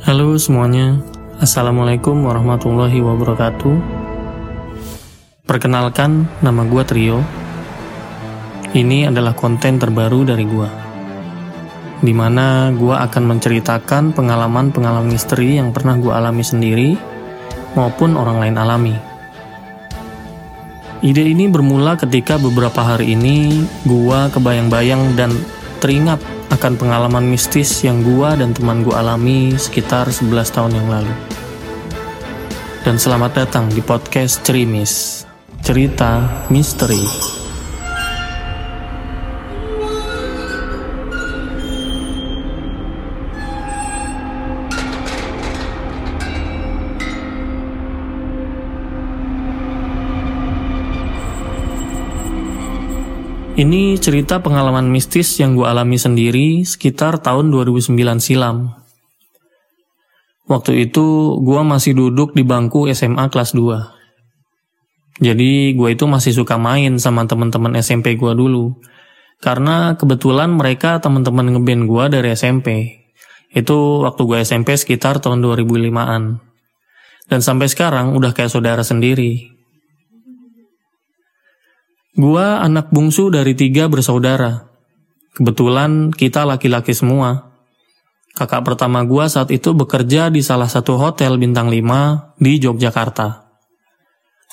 Halo semuanya, Assalamualaikum warahmatullahi wabarakatuh. Perkenalkan, nama gue Trio. Ini adalah konten terbaru dari gue, di mana gue akan menceritakan pengalaman-pengalaman misteri yang pernah gue alami sendiri maupun orang lain alami. Ide ini bermula ketika beberapa hari ini gue kebayang-bayang dan teringat akan pengalaman mistis yang gua dan teman gua alami sekitar 11 tahun yang lalu. Dan selamat datang di podcast Cerimis, cerita misteri. Ini cerita pengalaman mistis yang gue alami sendiri sekitar tahun 2009 silam. Waktu itu gue masih duduk di bangku SMA kelas 2. Jadi gue itu masih suka main sama teman-teman SMP gue dulu. Karena kebetulan mereka teman-teman ngeband gue dari SMP. Itu waktu gue SMP sekitar tahun 2005-an. Dan sampai sekarang udah kayak saudara sendiri. Gua anak bungsu dari tiga bersaudara. Kebetulan kita laki-laki semua. Kakak pertama gua saat itu bekerja di salah satu hotel bintang 5 di Yogyakarta.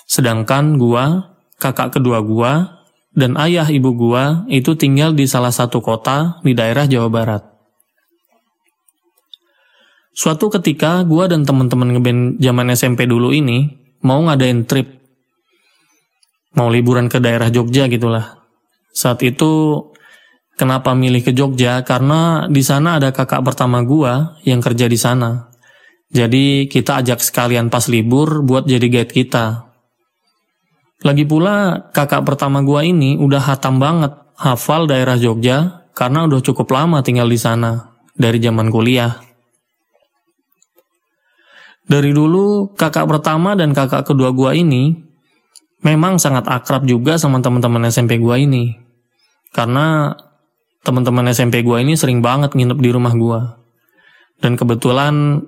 Sedangkan gua, kakak kedua gua, dan ayah ibu gua itu tinggal di salah satu kota di daerah Jawa Barat. Suatu ketika gua dan teman-teman ngeband zaman SMP dulu ini mau ngadain trip mau liburan ke daerah Jogja gitulah. Saat itu kenapa milih ke Jogja? Karena di sana ada kakak pertama gua yang kerja di sana. Jadi kita ajak sekalian pas libur buat jadi guide kita. Lagi pula kakak pertama gua ini udah hatam banget hafal daerah Jogja karena udah cukup lama tinggal di sana dari zaman kuliah. Dari dulu kakak pertama dan kakak kedua gua ini memang sangat akrab juga sama teman-teman SMP gua ini. Karena teman-teman SMP gua ini sering banget nginep di rumah gua. Dan kebetulan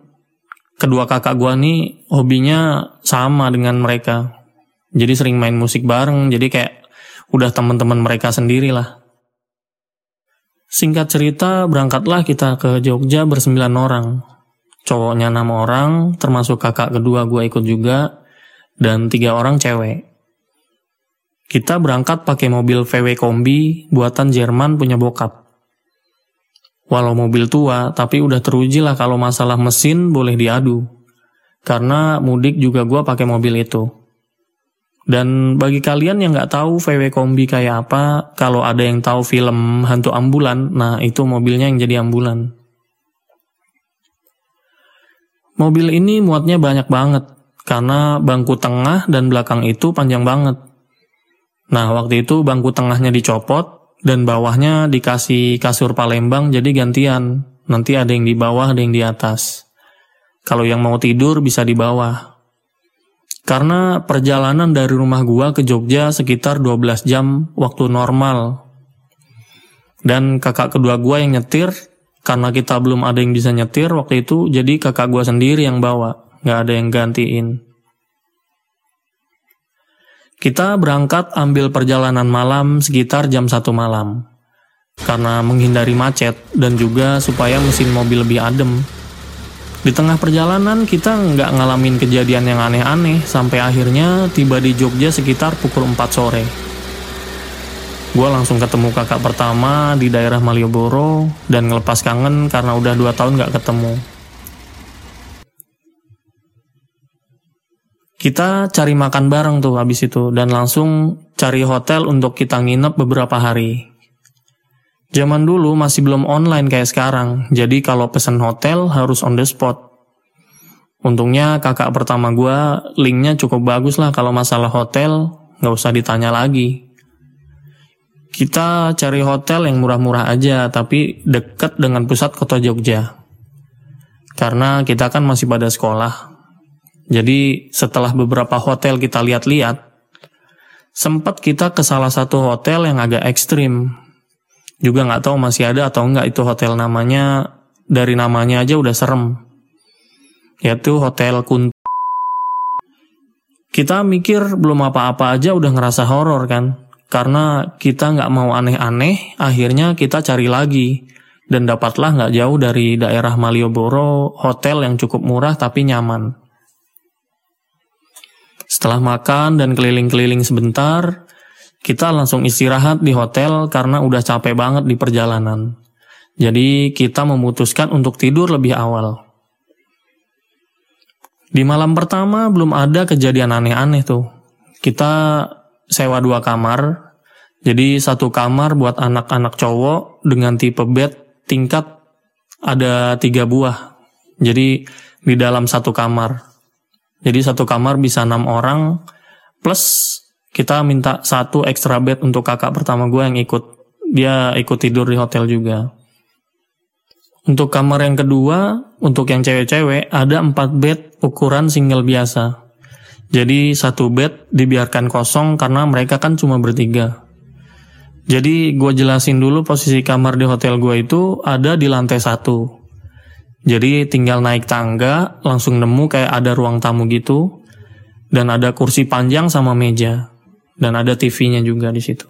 kedua kakak gua nih hobinya sama dengan mereka. Jadi sering main musik bareng, jadi kayak udah teman-teman mereka sendiri lah. Singkat cerita, berangkatlah kita ke Jogja bersembilan orang. Cowoknya enam orang, termasuk kakak kedua gue ikut juga, dan tiga orang cewek. Kita berangkat pakai mobil VW Kombi buatan Jerman punya bokap. Walau mobil tua, tapi udah teruji lah kalau masalah mesin boleh diadu. Karena mudik juga gue pakai mobil itu. Dan bagi kalian yang nggak tahu VW Kombi kayak apa, kalau ada yang tahu film hantu ambulan, nah itu mobilnya yang jadi ambulan. Mobil ini muatnya banyak banget, karena bangku tengah dan belakang itu panjang banget. Nah, waktu itu bangku tengahnya dicopot dan bawahnya dikasih kasur Palembang jadi gantian. Nanti ada yang di bawah, ada yang di atas. Kalau yang mau tidur bisa di bawah. Karena perjalanan dari rumah gua ke Jogja sekitar 12 jam waktu normal. Dan kakak kedua gua yang nyetir, karena kita belum ada yang bisa nyetir waktu itu, jadi kakak gua sendiri yang bawa. Nggak ada yang gantiin. Kita berangkat ambil perjalanan malam sekitar jam 1 malam. Karena menghindari macet dan juga supaya mesin mobil lebih adem. Di tengah perjalanan kita nggak ngalamin kejadian yang aneh-aneh sampai akhirnya tiba di Jogja sekitar pukul 4 sore. Gue langsung ketemu kakak pertama di daerah Malioboro dan ngelepas kangen karena udah 2 tahun nggak ketemu. Kita cari makan bareng tuh habis itu dan langsung cari hotel untuk kita nginep beberapa hari. Zaman dulu masih belum online kayak sekarang, jadi kalau pesen hotel harus on the spot. Untungnya kakak pertama gue linknya cukup bagus lah kalau masalah hotel nggak usah ditanya lagi. Kita cari hotel yang murah-murah aja tapi deket dengan pusat kota Jogja. Karena kita kan masih pada sekolah, jadi setelah beberapa hotel kita lihat-lihat, sempat kita ke salah satu hotel yang agak ekstrim. Juga nggak tahu masih ada atau nggak itu hotel namanya, dari namanya aja udah serem. yaitu Hotel Kun. Kita mikir belum apa-apa aja udah ngerasa horor kan, karena kita nggak mau aneh-aneh, akhirnya kita cari lagi dan dapatlah nggak jauh dari daerah Malioboro hotel yang cukup murah tapi nyaman. Setelah makan dan keliling-keliling sebentar, kita langsung istirahat di hotel karena udah capek banget di perjalanan. Jadi kita memutuskan untuk tidur lebih awal. Di malam pertama belum ada kejadian aneh-aneh tuh. Kita sewa dua kamar, jadi satu kamar buat anak-anak cowok dengan tipe bed tingkat ada tiga buah. Jadi di dalam satu kamar. Jadi satu kamar bisa enam orang plus kita minta satu extra bed untuk kakak pertama gue yang ikut. Dia ikut tidur di hotel juga. Untuk kamar yang kedua, untuk yang cewek-cewek, ada empat bed ukuran single biasa. Jadi satu bed dibiarkan kosong karena mereka kan cuma bertiga. Jadi gue jelasin dulu posisi kamar di hotel gue itu ada di lantai satu. Jadi tinggal naik tangga, langsung nemu kayak ada ruang tamu gitu, dan ada kursi panjang sama meja, dan ada TV-nya juga di situ.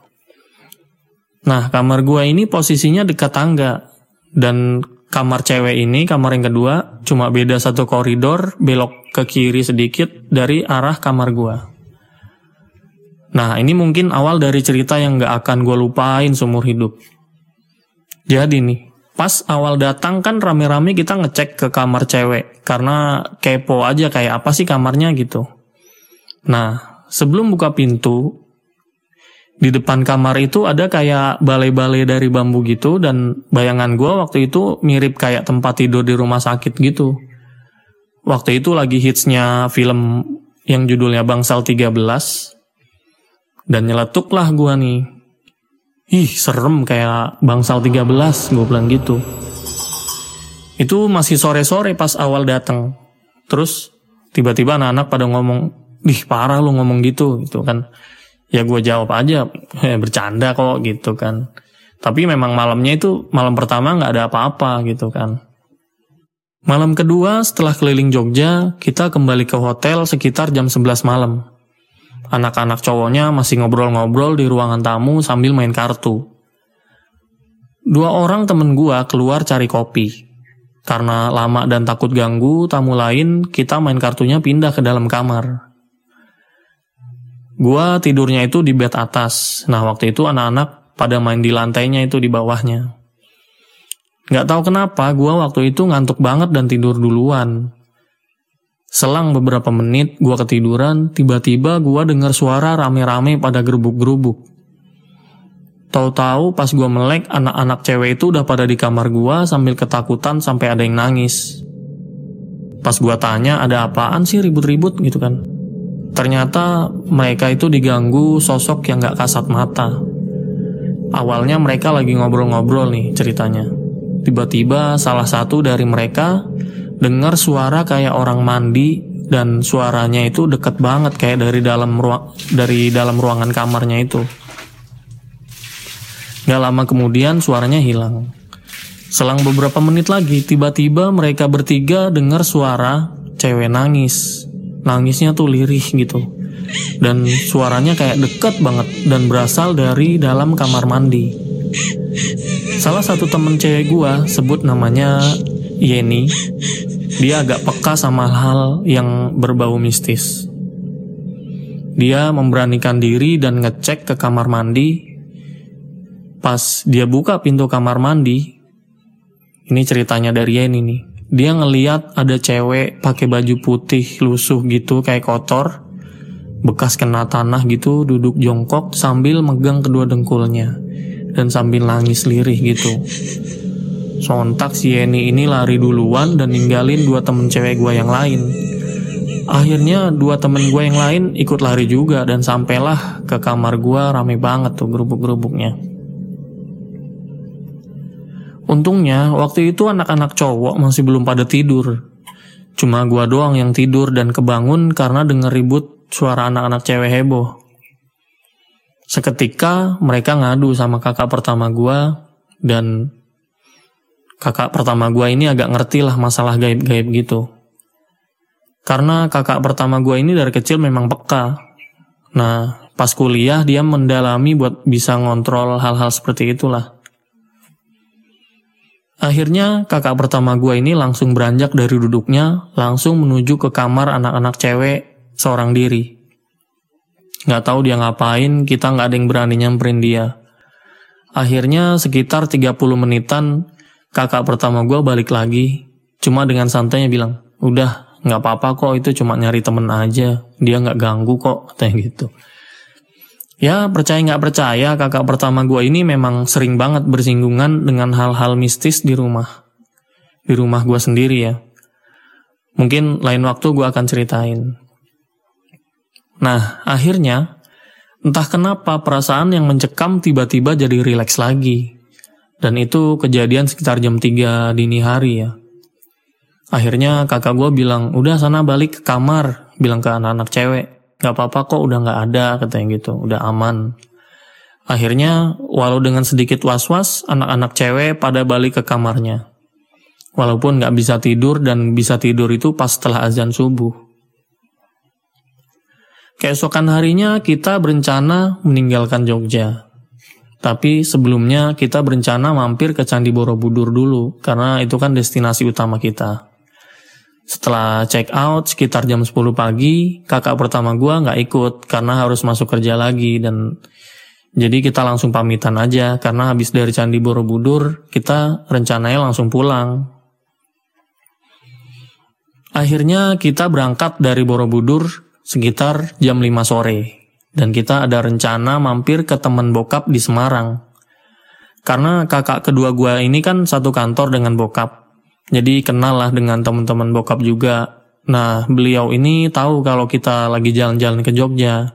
Nah kamar gue ini posisinya dekat tangga, dan kamar cewek ini, kamar yang kedua, cuma beda satu koridor, belok ke kiri sedikit dari arah kamar gue. Nah, ini mungkin awal dari cerita yang gak akan gue lupain seumur hidup. Jadi nih, pas awal datang kan rame-rame kita ngecek ke kamar cewek. Karena kepo aja kayak apa sih kamarnya gitu. Nah, sebelum buka pintu, di depan kamar itu ada kayak balai-balai dari bambu gitu dan bayangan gue waktu itu mirip kayak tempat tidur di rumah sakit gitu. Waktu itu lagi hitsnya film yang judulnya Bangsal 13 dan nyeletuklah gua nih. Ih, serem kayak bangsal 13, gue bilang gitu. Itu masih sore-sore pas awal datang. Terus tiba-tiba anak-anak pada ngomong, "Ih, parah lu ngomong gitu." gitu kan. Ya gue jawab aja, eh, bercanda kok gitu kan. Tapi memang malamnya itu malam pertama nggak ada apa-apa gitu kan. Malam kedua setelah keliling Jogja, kita kembali ke hotel sekitar jam 11 malam. Anak-anak cowoknya masih ngobrol-ngobrol di ruangan tamu sambil main kartu. Dua orang temen gua keluar cari kopi. Karena lama dan takut ganggu tamu lain, kita main kartunya pindah ke dalam kamar. Gua tidurnya itu di bed atas. Nah, waktu itu anak-anak pada main di lantainya itu di bawahnya. Gak tahu kenapa, gua waktu itu ngantuk banget dan tidur duluan. Selang beberapa menit gue ketiduran, tiba-tiba gue dengar suara rame-rame pada gerubuk-gerubuk. Tahu-tahu pas gue melek, anak-anak cewek itu udah pada di kamar gue sambil ketakutan sampai ada yang nangis. Pas gue tanya ada apaan sih ribut-ribut gitu kan. Ternyata mereka itu diganggu sosok yang gak kasat mata. Awalnya mereka lagi ngobrol-ngobrol nih ceritanya. Tiba-tiba salah satu dari mereka dengar suara kayak orang mandi dan suaranya itu deket banget kayak dari dalam ruang dari dalam ruangan kamarnya itu. Gak lama kemudian suaranya hilang. Selang beberapa menit lagi, tiba-tiba mereka bertiga dengar suara cewek nangis. Nangisnya tuh lirih gitu. Dan suaranya kayak deket banget dan berasal dari dalam kamar mandi. Salah satu temen cewek gua sebut namanya Yeni, dia agak peka sama hal yang berbau mistis. Dia memberanikan diri dan ngecek ke kamar mandi. Pas dia buka pintu kamar mandi, ini ceritanya dari Yeni nih. Dia ngeliat ada cewek pakai baju putih lusuh gitu kayak kotor, bekas kena tanah gitu, duduk jongkok sambil megang kedua dengkulnya dan sambil nangis lirih gitu. Sontak si Yeni ini lari duluan dan ninggalin dua temen cewek gue yang lain. Akhirnya dua temen gue yang lain ikut lari juga dan sampailah ke kamar gue rame banget tuh gerubuk-gerubuknya. Untungnya waktu itu anak-anak cowok masih belum pada tidur. Cuma gue doang yang tidur dan kebangun karena denger ribut suara anak-anak cewek heboh. Seketika mereka ngadu sama kakak pertama gue dan kakak pertama gue ini agak ngerti lah masalah gaib-gaib gitu. Karena kakak pertama gue ini dari kecil memang peka. Nah, pas kuliah dia mendalami buat bisa ngontrol hal-hal seperti itulah. Akhirnya kakak pertama gue ini langsung beranjak dari duduknya, langsung menuju ke kamar anak-anak cewek seorang diri. Nggak tahu dia ngapain, kita nggak ada yang berani nyamperin dia. Akhirnya sekitar 30 menitan kakak pertama gue balik lagi. Cuma dengan santainya bilang, udah nggak apa-apa kok itu cuma nyari temen aja. Dia nggak ganggu kok, katanya gitu. Ya percaya nggak percaya kakak pertama gue ini memang sering banget bersinggungan dengan hal-hal mistis di rumah. Di rumah gue sendiri ya. Mungkin lain waktu gue akan ceritain. Nah akhirnya Entah kenapa perasaan yang mencekam tiba-tiba jadi rileks lagi. Dan itu kejadian sekitar jam 3 dini hari ya. Akhirnya kakak gue bilang, udah sana balik ke kamar. Bilang ke anak-anak cewek, gak apa-apa kok udah gak ada katanya gitu, udah aman. Akhirnya walau dengan sedikit was-was, anak-anak cewek pada balik ke kamarnya. Walaupun gak bisa tidur dan bisa tidur itu pas setelah azan subuh. Keesokan harinya kita berencana meninggalkan Jogja. Tapi sebelumnya kita berencana mampir ke Candi Borobudur dulu, karena itu kan destinasi utama kita. Setelah check out sekitar jam 10 pagi, kakak pertama gua nggak ikut karena harus masuk kerja lagi dan jadi kita langsung pamitan aja karena habis dari Candi Borobudur kita rencananya langsung pulang. Akhirnya kita berangkat dari Borobudur sekitar jam 5 sore. Dan kita ada rencana mampir ke teman bokap di Semarang. Karena kakak kedua gue ini kan satu kantor dengan bokap. Jadi kenal lah dengan teman-teman bokap juga. Nah, beliau ini tahu kalau kita lagi jalan-jalan ke Jogja.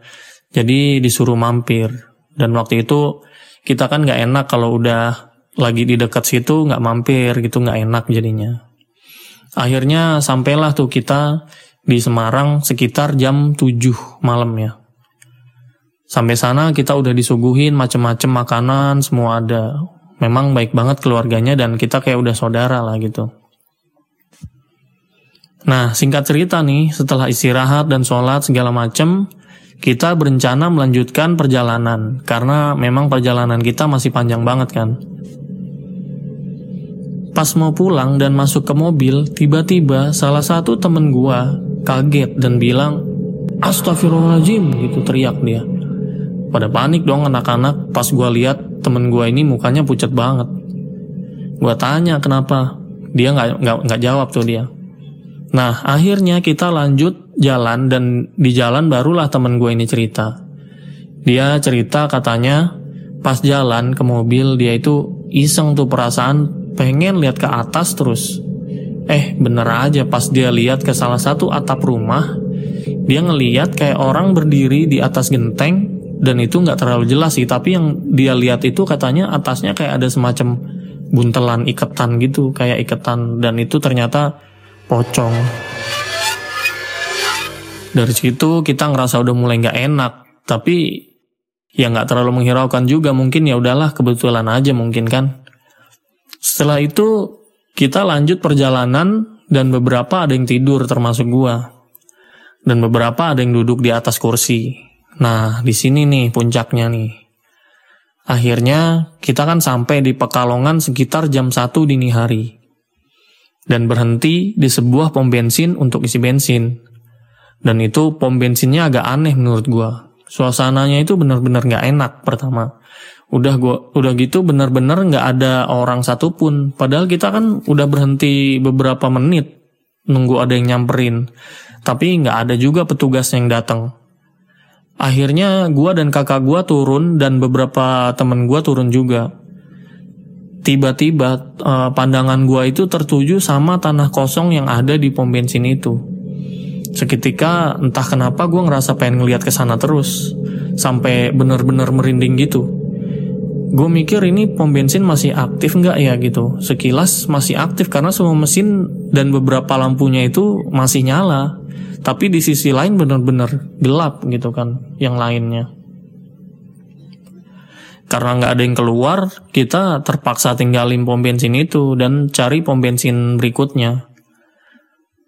Jadi disuruh mampir. Dan waktu itu kita kan nggak enak kalau udah lagi di dekat situ nggak mampir gitu nggak enak jadinya. Akhirnya sampailah tuh kita di Semarang sekitar jam 7 malam ya. Sampai sana kita udah disuguhin macem-macem makanan, semua ada. Memang baik banget keluarganya dan kita kayak udah saudara lah gitu. Nah, singkat cerita nih, setelah istirahat dan sholat segala macem, kita berencana melanjutkan perjalanan. Karena memang perjalanan kita masih panjang banget kan. Pas mau pulang dan masuk ke mobil, tiba-tiba salah satu temen gua kaget dan bilang, Astagfirullahaladzim, gitu teriak dia. Pada panik dong anak-anak pas gue lihat temen gue ini mukanya pucat banget. Gue tanya kenapa, dia nggak nggak jawab tuh dia. Nah akhirnya kita lanjut jalan dan di jalan barulah temen gue ini cerita. Dia cerita katanya pas jalan ke mobil dia itu iseng tuh perasaan pengen lihat ke atas terus Eh bener aja pas dia lihat ke salah satu atap rumah, dia ngeliat kayak orang berdiri di atas genteng dan itu nggak terlalu jelas sih. Tapi yang dia lihat itu katanya atasnya kayak ada semacam buntelan iketan gitu, kayak iketan dan itu ternyata pocong. Dari situ kita ngerasa udah mulai nggak enak, tapi ya nggak terlalu menghiraukan juga mungkin ya udahlah kebetulan aja mungkin kan. Setelah itu kita lanjut perjalanan dan beberapa ada yang tidur termasuk gua. Dan beberapa ada yang duduk di atas kursi. Nah, di sini nih puncaknya nih. Akhirnya kita kan sampai di Pekalongan sekitar jam 1 dini hari. Dan berhenti di sebuah pom bensin untuk isi bensin. Dan itu pom bensinnya agak aneh menurut gua. Suasananya itu benar-benar gak enak pertama udah gua udah gitu bener-bener nggak ada orang satupun padahal kita kan udah berhenti beberapa menit nunggu ada yang nyamperin tapi nggak ada juga petugas yang datang akhirnya gua dan kakak gua turun dan beberapa temen gua turun juga. Tiba-tiba uh, pandangan gua itu tertuju sama tanah kosong yang ada di pom bensin itu. Seketika entah kenapa gua ngerasa pengen ngeliat ke sana terus sampai bener-bener merinding gitu. Gue mikir ini pom bensin masih aktif nggak ya? gitu. Sekilas masih aktif karena semua mesin dan beberapa lampunya itu masih nyala tapi di sisi lain benar-benar gelap gitu kan yang lainnya karena nggak ada yang keluar kita terpaksa tinggalin pom bensin itu dan cari pom bensin berikutnya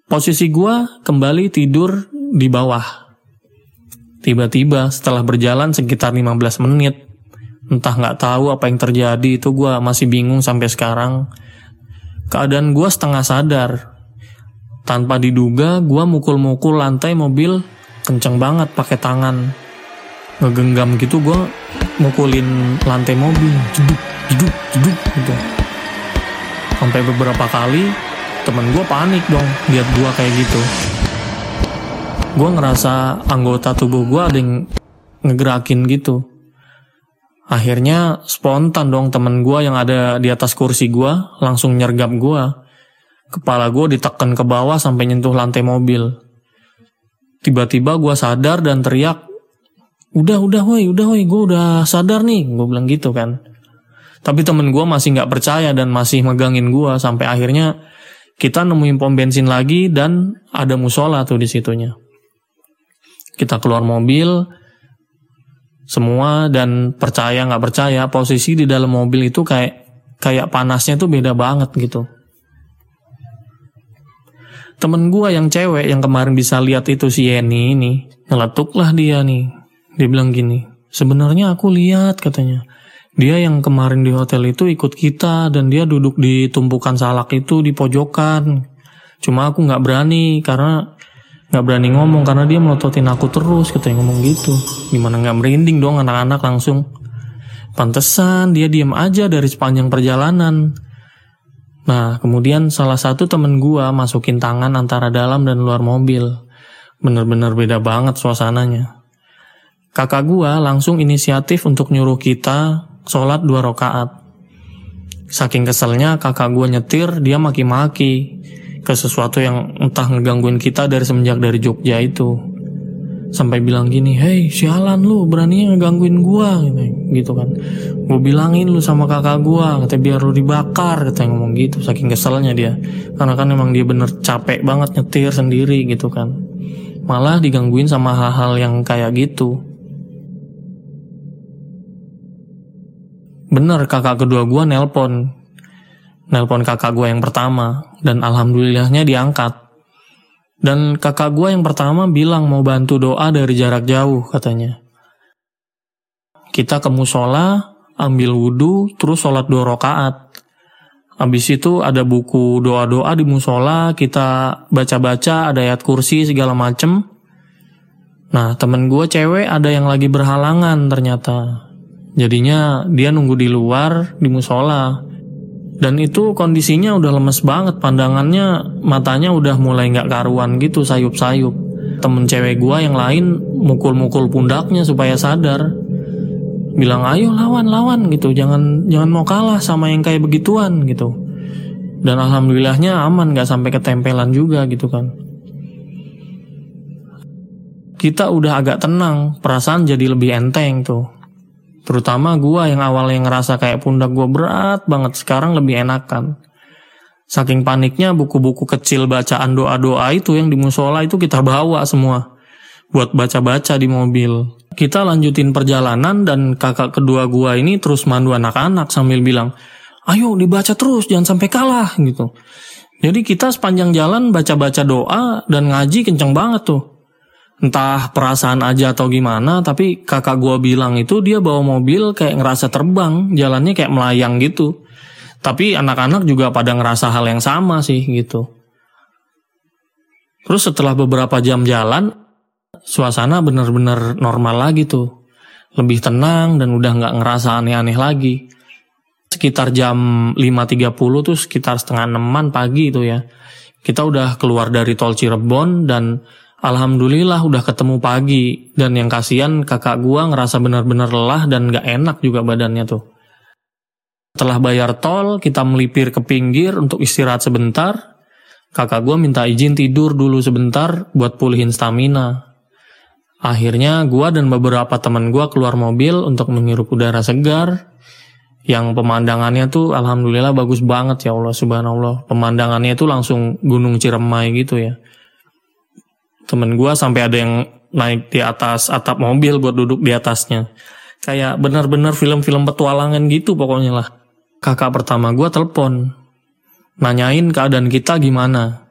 Posisi gue kembali tidur di bawah. Tiba-tiba setelah berjalan sekitar 15 menit, entah nggak tahu apa yang terjadi itu gue masih bingung sampai sekarang. Keadaan gue setengah sadar. Tanpa diduga gue mukul-mukul lantai mobil kenceng banget pakai tangan. Ngegenggam gitu gue mukulin lantai mobil. Jeduk, jeduk, jeduk gitu. Sampai beberapa kali temen gue panik dong lihat gue kayak gitu. Gue ngerasa anggota tubuh gue ada yang ngegerakin gitu Akhirnya spontan dong temen gue yang ada di atas kursi gue langsung nyergap gue. Kepala gue ditekan ke bawah sampai nyentuh lantai mobil. Tiba-tiba gue sadar dan teriak, udah udah woi udah woi gue udah sadar nih gue bilang gitu kan. Tapi temen gue masih nggak percaya dan masih megangin gue sampai akhirnya kita nemuin pom bensin lagi dan ada musola tuh di situnya. Kita keluar mobil, semua dan percaya nggak percaya posisi di dalam mobil itu kayak kayak panasnya tuh beda banget gitu. Temen gua yang cewek yang kemarin bisa lihat itu si Yeni ini ngeletuklah dia nih. Dia bilang gini, sebenarnya aku lihat katanya. Dia yang kemarin di hotel itu ikut kita dan dia duduk di tumpukan salak itu di pojokan. Cuma aku nggak berani karena nggak berani ngomong karena dia melototin aku terus katanya ngomong gitu gimana nggak merinding dong anak-anak langsung pantesan dia diem aja dari sepanjang perjalanan nah kemudian salah satu temen gua masukin tangan antara dalam dan luar mobil. Bener-bener beda banget suasananya. Kakak gua langsung inisiatif untuk nyuruh kita sholat dua rakaat. Saking keselnya kakak gua nyetir dia maki-maki ke sesuatu yang entah ngegangguin kita dari semenjak dari Jogja itu sampai bilang gini, hei sialan lu beraninya ngegangguin gua gitu, gitu kan. Gue bilangin lu sama kakak gua, katanya biar lu dibakar, katanya ngomong gitu, saking keselnya dia. Karena kan emang dia bener capek banget nyetir sendiri gitu kan. Malah digangguin sama hal-hal yang kayak gitu. Bener kakak kedua gua nelpon, nelpon kakak gue yang pertama dan alhamdulillahnya diangkat. Dan kakak gue yang pertama bilang mau bantu doa dari jarak jauh katanya. Kita ke musola, ambil wudhu, terus sholat dua rakaat. Habis itu ada buku doa-doa di musola, kita baca-baca, ada ayat kursi segala macem. Nah temen gue cewek ada yang lagi berhalangan ternyata. Jadinya dia nunggu di luar di musola. Dan itu kondisinya udah lemes banget, pandangannya matanya udah mulai nggak karuan gitu, sayup-sayup. Temen cewek gua yang lain mukul-mukul pundaknya supaya sadar. Bilang ayo lawan lawan gitu, jangan jangan mau kalah sama yang kayak begituan gitu. Dan alhamdulillahnya aman nggak sampai ketempelan juga gitu kan. Kita udah agak tenang, perasaan jadi lebih enteng tuh Terutama gue yang awalnya ngerasa kayak pundak gue berat banget, sekarang lebih enakan. Saking paniknya buku-buku kecil bacaan doa-doa itu yang di musola itu kita bawa semua. Buat baca-baca di mobil. Kita lanjutin perjalanan dan kakak kedua gue ini terus mandu anak-anak sambil bilang, ayo dibaca terus, jangan sampai kalah gitu. Jadi kita sepanjang jalan baca-baca doa dan ngaji kenceng banget tuh entah perasaan aja atau gimana tapi kakak gue bilang itu dia bawa mobil kayak ngerasa terbang jalannya kayak melayang gitu. Tapi anak-anak juga pada ngerasa hal yang sama sih gitu. Terus setelah beberapa jam jalan suasana bener-bener normal lagi tuh. Lebih tenang dan udah nggak ngerasa aneh-aneh lagi. Sekitar jam 5.30 tuh sekitar setengah enaman pagi itu ya. Kita udah keluar dari tol Cirebon dan Alhamdulillah udah ketemu pagi dan yang kasihan kakak gua ngerasa benar-benar lelah dan gak enak juga badannya tuh. Setelah bayar tol, kita melipir ke pinggir untuk istirahat sebentar. Kakak gua minta izin tidur dulu sebentar buat pulihin stamina. Akhirnya gua dan beberapa teman gua keluar mobil untuk menghirup udara segar yang pemandangannya tuh alhamdulillah bagus banget ya Allah subhanallah. Pemandangannya itu langsung gunung Ciremai gitu ya temen gue sampai ada yang naik di atas atap mobil buat duduk di atasnya. Kayak benar-benar film-film petualangan gitu pokoknya lah. Kakak pertama gue telepon nanyain keadaan kita gimana.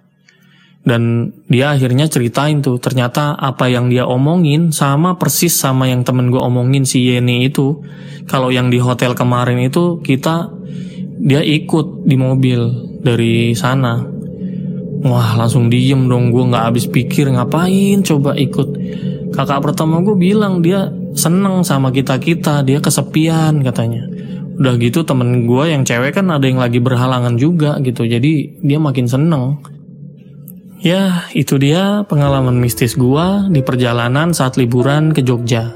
Dan dia akhirnya ceritain tuh ternyata apa yang dia omongin sama persis sama yang temen gue omongin si Yeni itu. Kalau yang di hotel kemarin itu kita dia ikut di mobil dari sana wah langsung diem dong gue nggak habis pikir ngapain coba ikut kakak pertama gue bilang dia seneng sama kita kita dia kesepian katanya udah gitu temen gue yang cewek kan ada yang lagi berhalangan juga gitu jadi dia makin seneng Ya, itu dia pengalaman mistis gua di perjalanan saat liburan ke Jogja.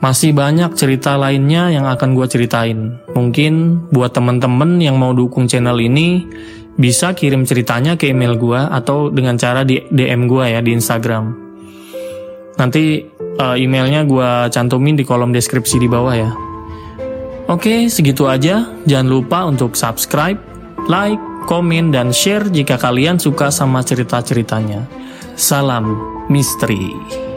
Masih banyak cerita lainnya yang akan gua ceritain. Mungkin buat temen-temen yang mau dukung channel ini, bisa kirim ceritanya ke email gua atau dengan cara di DM gua ya di Instagram. Nanti uh, emailnya gua cantumin di kolom deskripsi di bawah ya. Oke, segitu aja. Jangan lupa untuk subscribe, like, komen, dan share jika kalian suka sama cerita-ceritanya. Salam misteri.